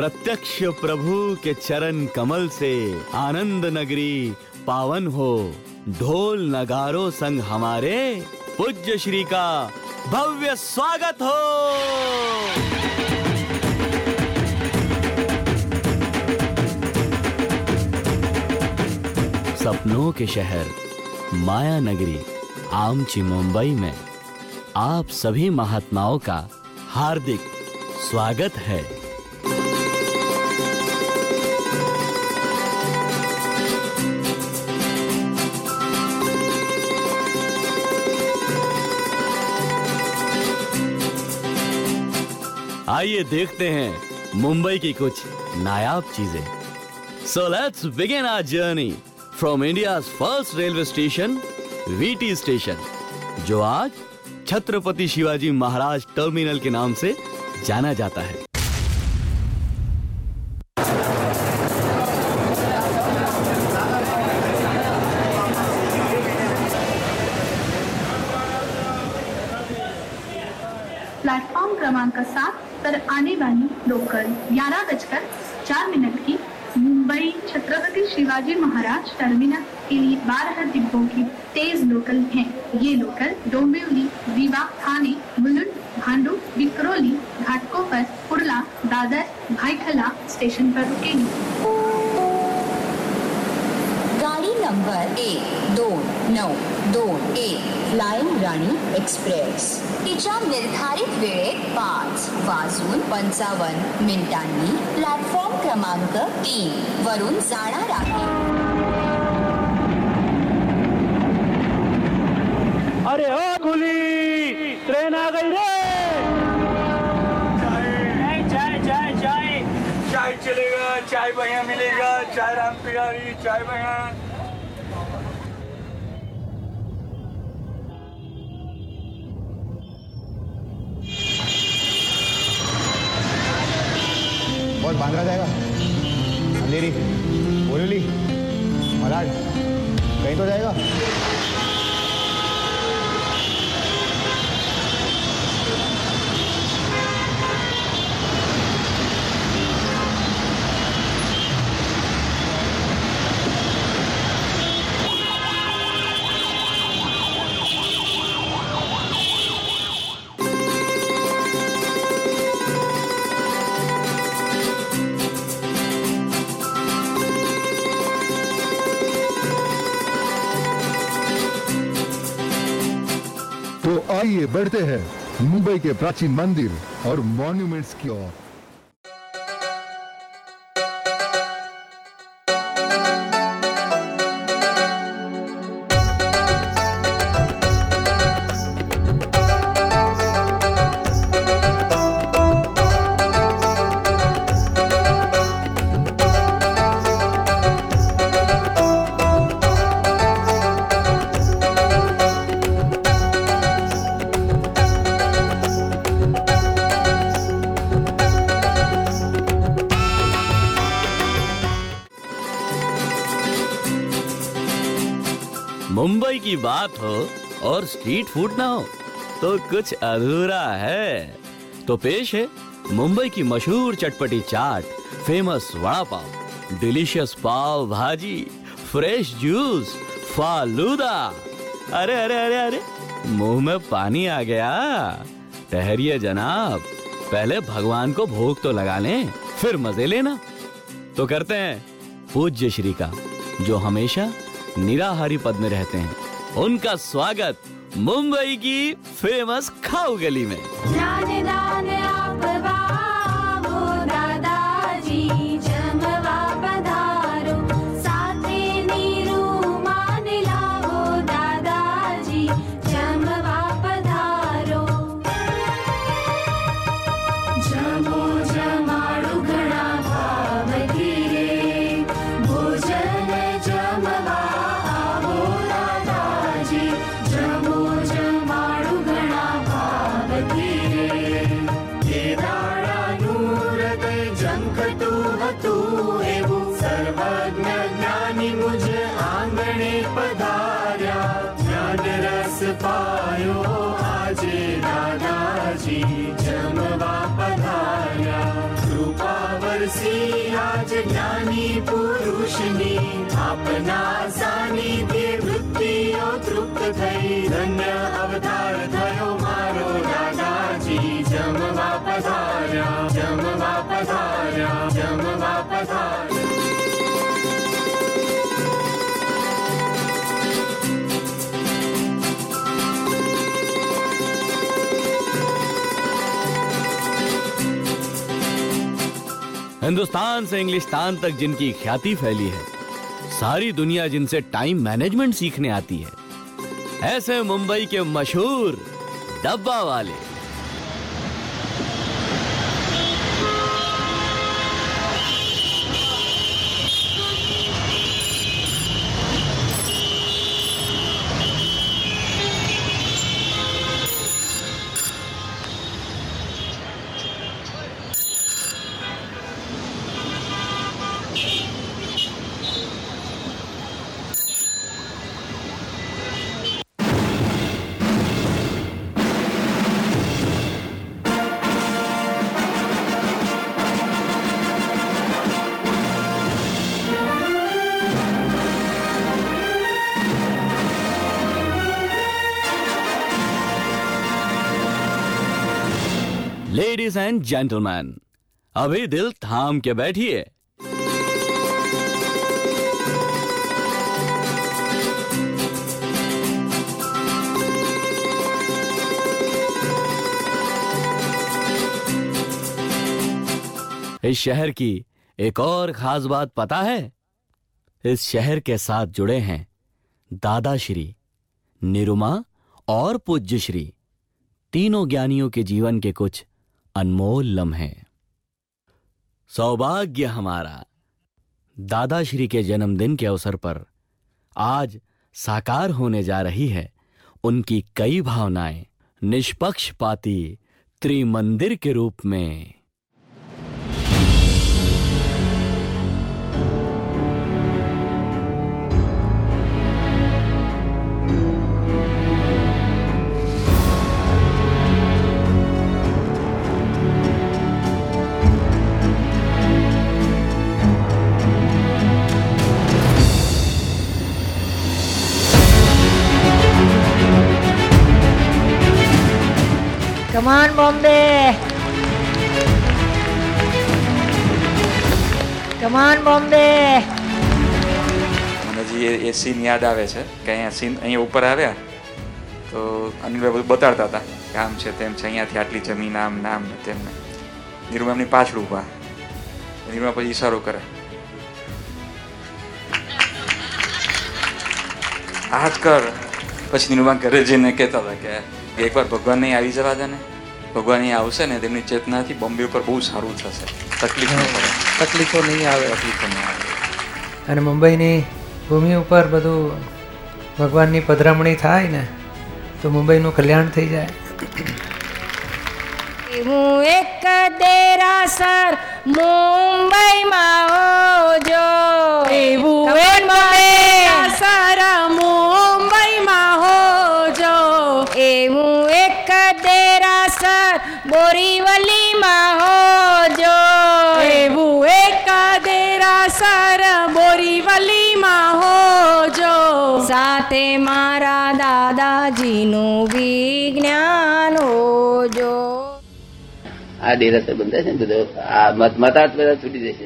प्रत्यक्ष प्रभु के चरण कमल से आनंद नगरी पावन हो। ढोल नगारों संग हमारे पूज्य श्री का भव्य स्वागत हो। सपनों के शहर, माया नगरी, आमची मुंबई में आप सभी महात्माओं का हार्दिक स्वागत है। आइए देखते हैं मुंबई की कुछ नायाब चीज़ें। So let's begin our journey from India first railway station VT station जो आज छत्रपति शिवाजी महाराज टर्मिनल के नाम से जाना जाता है। प्लेटफॉर्म क्रमांक सात पर आने वाली लोकल ग्यारह बजकर चार मिनट की मुंबई छत्रपति शिवाजी महाराज टर्मिनल के लिए बारह डिब्बों की तेज लोकल हैं। ये लोकल डोंबिवली रीवा थाने, मुलुंड, भांडू विक्रोली घाटकोपर कुर्ला, दादर, भाईखला स्टेशन पर रुकेगी गाडी नंबर एक, दो, नौ, दो, एक फ्लाइंग राणी एक्सप्रेस तिच्या निर्धारित वेळेत पाच वाजून पंचावन्न मिनिटांनी प्लॅटफॉर्म क्रमांक तीन वरून जाणार आहे. अरे ओ कुली ट्रेन आ गई रे! चाय चाय चाय चाय चलेगा चाय बढ़िया मिलेगा चाय राम पिरारी चाय बढ़िया। बांद्रा जाएगा अंधेरी बोरीवली मलाड कहीं तो जाएगा बढ़ते हैं मुंबई के प्राचीन मंदिर और मॉन्यूमेंट्स की ओर बात हो और स्ट्रीट फ़ूड ना हो तो कुछ अधूरा है। तो पेश है मुंबई की मशहूर चटपटी chaat famous vada pav delicious pav bhaji fresh juice falooda. अरे अरे अरे अरे, मुँह में पानी आ गया। ठहरिए जनाब, पहले भगवान को भोग तो लगा लें, फिर मज़े लेना। तो करते हैं पूज्य श्री का, जो हमेशा निराहारी पद में रहते हैं। उनका स्वागत मुंबई की फेमस खाऊ गली में ज्ञान रस पायो आज दादाजी जमवा पधारा। कृपा वर्षीयाज ज्ञानी पुरुषनि अपना सिवृत्ति तृप्त थई। धन्य अवधार हिंदुस्तान से इंग्लिस्तान तक जिनकी ख्याति फैली है, सारी दुनिया जिनसे टाइम मैनेजमेंट सीखने आती है, ऐसे मुंबई के मशहूर डब्बा वाले। लेडीज़ एंड जेंटलमैन अभी दिल थाम के बैठिए। इस शहर की एक और खास बात पता है? इस शहर के साथ जुड़े हैं दादा श्री, निरुमा और पूज्य श्री। तीनों ज्ञानियों के जीवन के कुछ अनमोल लम्हे। सौभाग्य हमारा, दादाश्री के जन्मदिन के अवसर पर आज साकार होने जा रही है उनकी कई भावनाएँ निष्पक्षपाती त्रिमंदिर के रूप में। Come on, Bombay. Come on, Bombay. મને જે એ સીન યાદ આવે છે કે અહીંયા સીન અહીંયા ઉપર આવ્યા તો અનિલભાઈ બધું બતાડતા હતા કે આમ છે તેમ છે અહીંયાથી આટલી જમીન આમ નામ ને તેમને નિરૂમા પાછળ ઊભા. નિરૂમા પછી ઈશારો કરે. આ કર. પછી નિરૂમા ઘરે જઈને કહેતા હતા કે એકવાર ભગવાન નહીં આવી જવા દે ને. ભગવાન અહીંયા આવશે ને તેમની ચેતનાથી બોમ્બે ઉપર બહુ સારું થશે. તકલીફ નહીં પડે. તકલીફો નહીં આવે. તકલીફો નહીં આવે. અને મુંબઈની ભૂમિ ઉપર બધું ભગવાનની પધરામણી થાય ને તો મુંબઈનું કલ્યાણ થઈ જાય. હું એક દેરાસર મુંબઈમાં હોજો. એવું એક બોરીવલીમાં હોજો. એવું એકાદેરા સર બોરીવલીમાં હોજો. સાથે મારા દાદાજીનું વિજ્ઞાન હોજો. આ ડેરાસર બંધાય છે ને બધો? આ મત મતાર્થ બધા છૂટી જશે.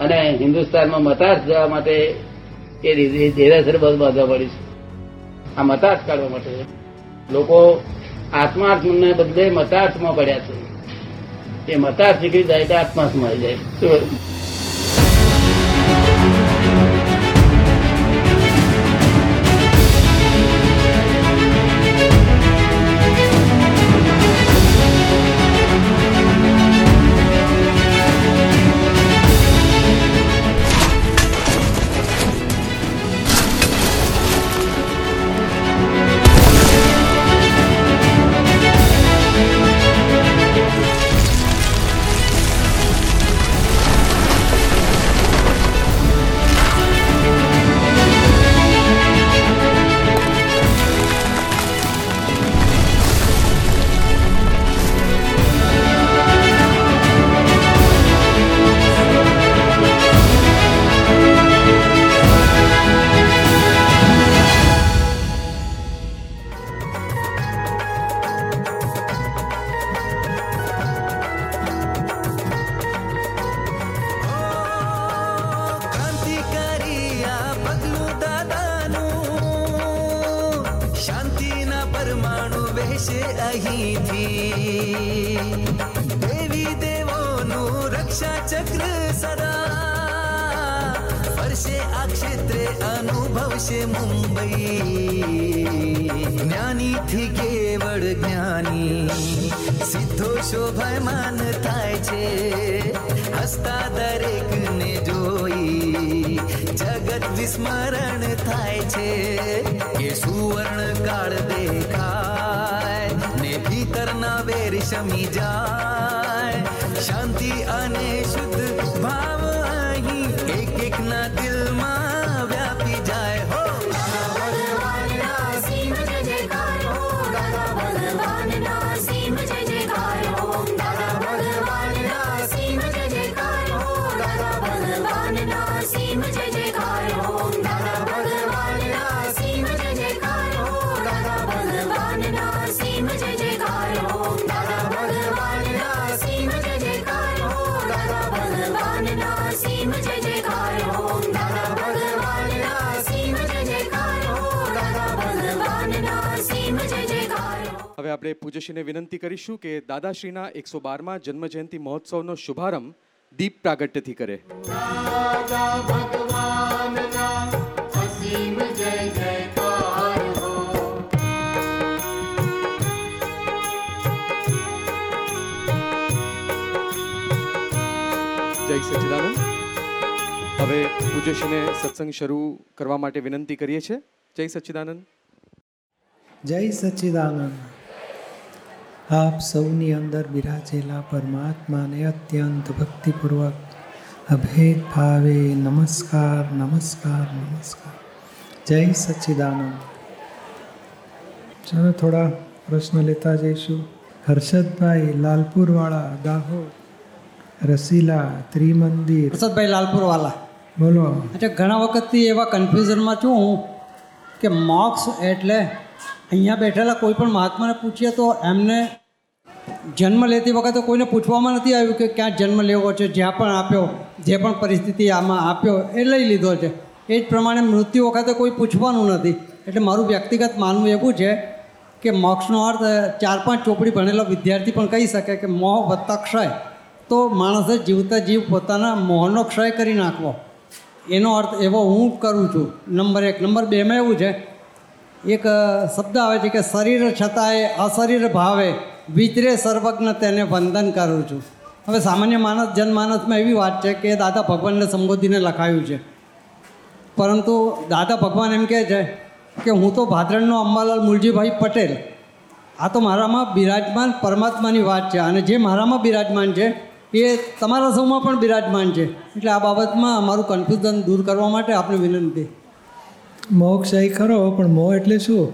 અને હિન્દુસ્તાનમાં મતાર્થ જવા માટે એ રીતે ડેરાસર બધું બાંધવા પડી છે. આ મતાર્થ કાઢવા માટે લોકો આત્માર્થને બદલે મતાર્થમાં પડ્યા છે. એ મતાર્થ નીકળી જાય તો આત્માર્થમાં આવી જાય. રક્ષા ચક્ર સદા ફરશે આ ક્ષેત્રે અનુભવશે મુંબઈ જ્ઞાનીથી કેવળ જ્ઞાની સીધો શોભાયમાન થાય છે હસતા દરેકને જોઈ જગત વિસ્મરણ થાય છે કે સુવર્ણ કાળ દેખાય ને ભીતરના વેર શમી જાય શાંતિ અને શુદ્ધ ભાવ આપણે પૂજ્યશ્રીને વિનંતી કરીશું કે દાદાશ્રીના એકસો બારમાં જન્મજયંતિ મહોત્સવનો શુભારંભ દીપ પ્રાગટ્યથી કરે. દાદા ભગવાનના અસીમ જય જયકાર જય સચ્ચિદાનંદ હવે પૂજ્યશ્રીને સત્સંગ શરૂ કરવા માટે વિનંતી કરીએ છીએ. જય સચ્ચિદાનંદ જય સચ્ચિદાનંદ આપ સૌની અંદર બિરાજેલા પરમાત્માને અત્યંત ભક્તિપૂર્વક અભેદ ભાવે નમસ્કાર નમસ્કાર નમસ્કાર. જય સચ્ચિદાનંદ. ચાલો થોડા પ્રશ્ન લેતા જઈશું. હર્ષદભાઈ લાલપુરવાળા દાહોદ રસીલા ત્રિમંદિર. હર્ષદભાઈ લાલપુરવાલા બોલો. એટલે ઘણા વખતથી એવા કન્ફ્યુઝનમાં છું હું કે મોક્ષ એટલે અહીંયા બેઠેલા કોઈ પણ મહાત્માને પૂછીએ તો એમને જન્મ લેતી વખતે કોઈને પૂછવામાં નથી આવ્યું કે ક્યાં જન્મ લેવો છે, જ્યાં પણ આપ્યો, જે પણ પરિસ્થિતિ આમાં આપ્યો, એ લઈ લીધો છે. એ જ પ્રમાણે મૃત્યુ વખતે કોઈ પૂછવાનું નથી. એટલે મારું વ્યક્તિગત માનવું એવું છે કે મોક્ષનો અર્થ ચાર પાંચ ચોપડી ભણેલો વિદ્યાર્થી પણ કહી શકે કે મોહ વધતા ક્ષય. તો માણસે જીવતા જીવ પોતાના મોહનો ક્ષય કરી નાખવો. એનો અર્થ એવો હું કરું છું. નંબર એક. નંબર બેમાં એવું છે એક શબ્દ આવે છે કે શરીર છતાંય અશરીર ભાવે. વિચરે સર્વજ્ઞ તેને વંદન કરું છું. હવે સામાન્ય માનસ જનમાનસમાં એવી વાત છે કે દાદા ભગવાનને સંબોધીને લખાયું છે. પરંતુ દાદા ભગવાન એમ કહે છે કે હું તો ભાદરણનો અંબાલાલ મુલજીભાઈ પટેલ. આ તો મારામાં બિરાજમાન પરમાત્માની વાત છે. અને જે મારામાં બિરાજમાન છે, એ તમારા સૌમાં પણ બિરાજમાન છે. એટલે આ બાબતમાં અમારું કન્ફ્યુઝન દૂર કરવા માટે આપણે વિનંતી. મોક્ષ એ ખરો, પણ મોહ એટલે શું?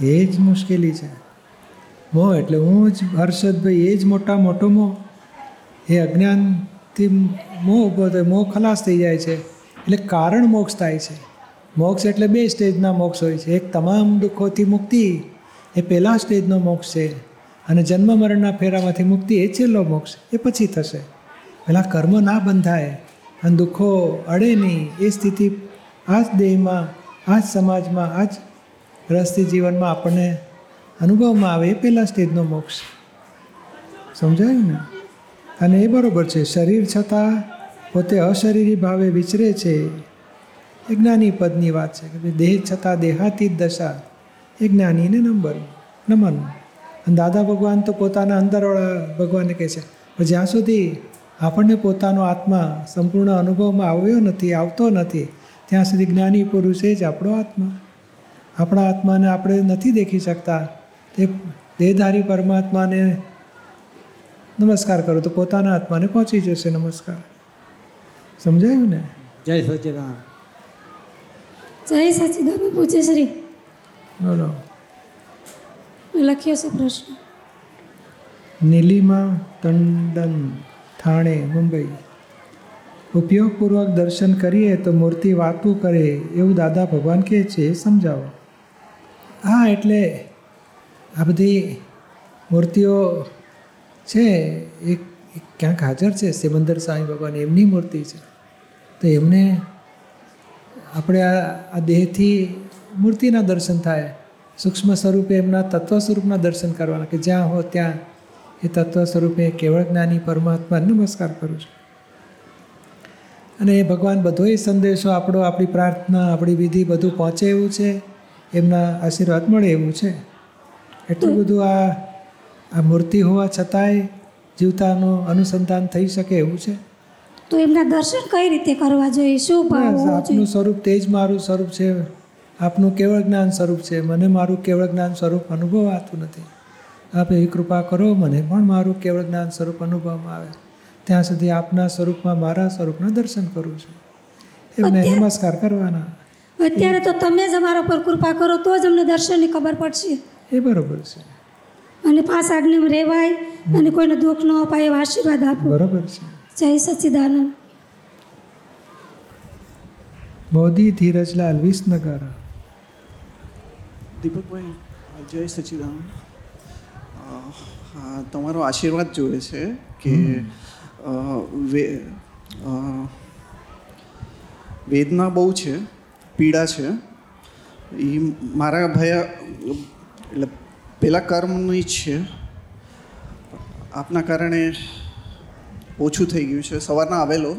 એ જ મુશ્કેલી છે. મોહ એટલે હું જ, હર્ષદભાઈ, એ જ મોટા મોટો મોહ. એ અજ્ઞાનથી મોહ ઊભો થાય, મોહ ખલાસ થઈ જાય છે. એટલે કારણ મોક્ષ થાય છે. મોક્ષ એટલે બે સ્ટેજના મોક્ષ હોય છે. એક તમામ દુઃખોથી મુક્તિ, એ પહેલા સ્ટેજનો મોક્ષ છે. અને જન્મ મરણના ફેરામાંથી મુક્તિ એ છેલ્લો મોક્ષ, એ પછી થશે. પહેલાં કર્મ ના બંધાય. અને દુઃખો અડે નહીં. એ સ્થિતિ આ જ દેહમાં આ જ સમાજમાં આ જ રસથી જીવનમાં આપણને અનુભવમાં આવે. એ પહેલાં સ્ટેજનો મોક્ષ. સમજાયું ને? અને એ બરાબર છે. શરીર છતાં પોતે અશરીરી ભાવે વિચરે છે. એ જ્ઞાની પદની વાત છે કે દેહ છતાં દેહાતીત દશા. એ જ્ઞાનીને નંબર, નમન. અને દાદા ભગવાન તો પોતાના અંદરવાળા ભગવાનને કહે છે જ્યાં સુધી આપણને પોતાનો આત્મા સંપૂર્ણ અનુભવમાં આવ્યો નથી આવતો નથી. ત્યાં સુધી જ્ઞાની પુરુષ જ આપણો આત્મા. આપણા આત્માને આપણે નથી દેખી શકતા. તે દેહધારી પરમાત્માને નમસ્કાર કરો તો પોતાના આત્માને પહોંચી જશે. નમસ્કાર. સમજાયું ને? જય સચિદાન જય સચિદાન પૂછે શ્રી. બોલો. લખ્યો છે પ્રશ્ન. નીલિમા ટંડન. થાણે મુંબઈ. ઉપયોગપૂર્વક દર્શન કરીએ તો મૂર્તિ વાતું કરે એવું દાદા ભગવાન કહે છે એ સમજાવો. હા, એટલે આ બધી મૂર્તિઓ છે એક ક્યાંક હાજર છે? સિમંદર સાંઈ ભગવાન એમની મૂર્તિ છે. તો એમને આપણે આ દેહથી મૂર્તિના દર્શન થાય. સૂક્ષ્મ સ્વરૂપે એમના તત્વ સ્વરૂપના દર્શન કરવાના કે જ્યાં હો ત્યાં એ તત્વ સ્વરૂપે કેવળ જ્ઞાની પરમાત્મા નમસ્કાર કરું છું. અને એ ભગવાન બધોય સંદેશો આપણો આપણી પ્રાર્થના આપણી વિધિ બધું પહોંચે એવું છે એમના આશીર્વાદ મળે એવું છે. એટલું બધું આ આ મૂર્તિ હોવા છતાંય જીવતાનું અનુસંધાન થઈ શકે એવું છે. તો એમના દર્શન કઈ રીતે કરવા જોઈએ? શું આપનું સ્વરૂપ તે જ મારું સ્વરૂપ છે. આપનું કેવળ જ્ઞાન સ્વરૂપ છે. મને મારું કેવળ જ્ઞાન સ્વરૂપ અનુભવાતું નથી. આપ એવી કૃપા કરો મને પણ મારું કેવળ જ્ઞાન સ્વરૂપ અનુભવમાં આવે. ત્યાં સુધી આપના સ્વરૂપમાં મારા સ્વરૂપના દર્શન કરું છું. એમને નમસ્કાર કરવાના. અત્યારે તો તમે જ અમારા પર કૃપા કરો તો જ અમને દર્શનની ખબર પડશે. એ બરોબર છે. અને પાસ આજ્ઞામાં રહેવાય અને કોઈને દુઃખ ન અપાય એવા આશીર્વાદ આપો. બરોબર છે. જય સચ્ચિદાનંદ મોદી ધીરજલાલ વિસનગર. દીપકભાઈ જય સચિદાનંદ. અ, હા તમારો આશીર્વાદ જોઈએ છે કે વે વેદના બહુ છે પીડા છે. એ મારા ભયા એટલે પેલા કર્મની જ છે. આપના કારણે ઓછું થઈ ગયું છે. સવારના આવેલો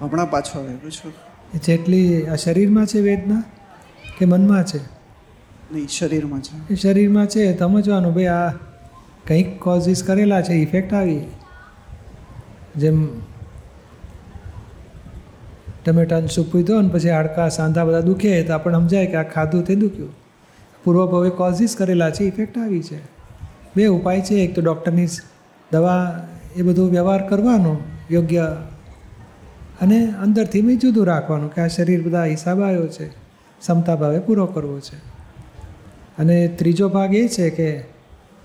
હમણાં પાછો આવેલો છું. જેટલી આ શરીરમાં છે વેદના કે મનમાં છે? નહીં શરીરમાં છે. એ શરીરમાં છે. સમજવાનું ભાઈ આ કંઈક કોઝિસ કરેલા છે ઇફેક્ટ આવી. જેમ ટમેટાનું સૂપ પીધો ને પછી હાડકા સાંધા બધા દુખે, તો આપણને સમજાય કે આ ખાધું તે દુખ્યું. પૂર્વભાવે કોઝિસ કરેલા છે ઇફેક્ટ આવી છે. બે ઉપાય છે, એક તો ડૉક્ટરની દવા એ બધું વ્યવહાર કરવાનો, યોગ્ય અને અંદરથી મેં જુદું રાખવાનું કે આ શરીર બધા હિસાબ આવ્યો છે, ક્ષમતા ભાવે પૂરો કરવો છે. અને ત્રીજો ભાગ એ છે કે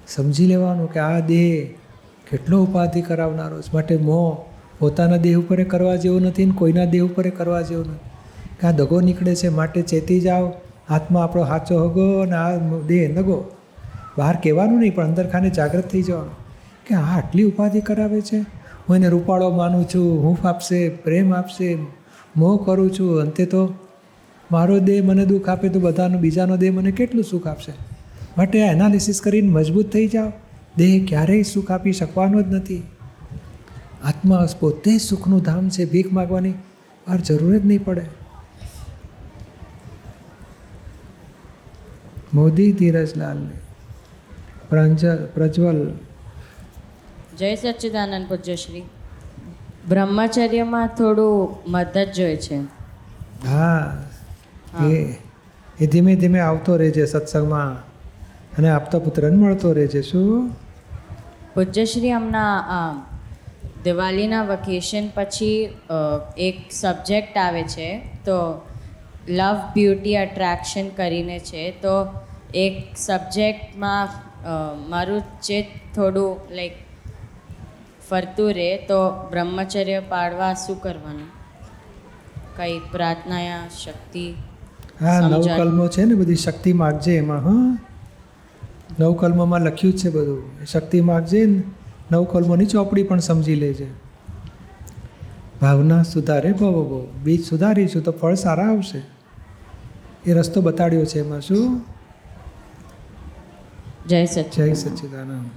સમજી લેવાનું કે આ દેહ કેટલો ઉપાધિ કરાવનારો છે. માટે મોહ પોતાના દેહ ઉપર કરવા જેવો નથી ને કોઈના દેહ ઉપર કરવા જેવો નથી. કે આ દગો નીકળે છે, માટે ચેતી જાઓ. હાથમાં આપણો હાચો હગો અને આ દેહ નગો. બહાર કહેવાનું નહીં, પણ અંદર ખાને જાગૃત થઈ જવાનું. કે આ આટલી ઉપાધિ કરાવે છે? હું એને રૂપાળો માનું છું, હૂંફ આપશે, પ્રેમ આપશે મોહ કરું છું. અંતે તો મારો દેહ મને દુઃખ આપે તો બધાનો, બીજાનો દેહ મને કેટલું સુખ આપશે? માટે આ એનાલિસિસ કરીને મજબૂત થઈ જાઓ. દેહ ક્યારેય સુખ આપી શકવાનો જ નથી. આત્મા પોતે જ સુખનું ધામ છે ભીખ માગવાની. વાર જરૂર જ નહીં પડે. મોદી ધીરજલાલને પ્રાંજલ પ્રજ્વલ. જય સચ્ચિદાનંદ પૂજ્યશ્રી. બ્રહ્મચર્યમાં થોડું મદદ જોઈએ છે. હા. એ એ ધીમે ધીમે આવતો રહેજે સત્સંગમાં. અને આપતા પુત્રને મળતો રહેજે શું? પૂજ્યશ્રી હમણાં દિવાળીના વેકેશન પછી એક સબ્જેક્ટ આવે છે તો લવ બ્યુટી અટ્રેક્શન કરીને છે. તો એક સબ્જેક્ટમાં મારું ચિત્ત થોડું લાઈક ફરતું રહે તો બ્રહ્મચર્ય પાડવા શું કરવાનું? કઈ પ્રાર્થના શક્તિ હા. નવકલ્મો છે ને બધી શક્તિ માગજે એમાં હા. નવકલ્મોમાં લખ્યું જ છે બધું. શક્તિ માગજે ને નવકલ્મોની ચોપડી પણ સમજી લેજે. ભાવના સુધારે ભવો બહુ બીજ સુધારીશું તો ફળ સારા આવશે. એ રસ્તો બતાડ્યો છે એમાં શું? જય સચ જય સચ્ચિદાનંદ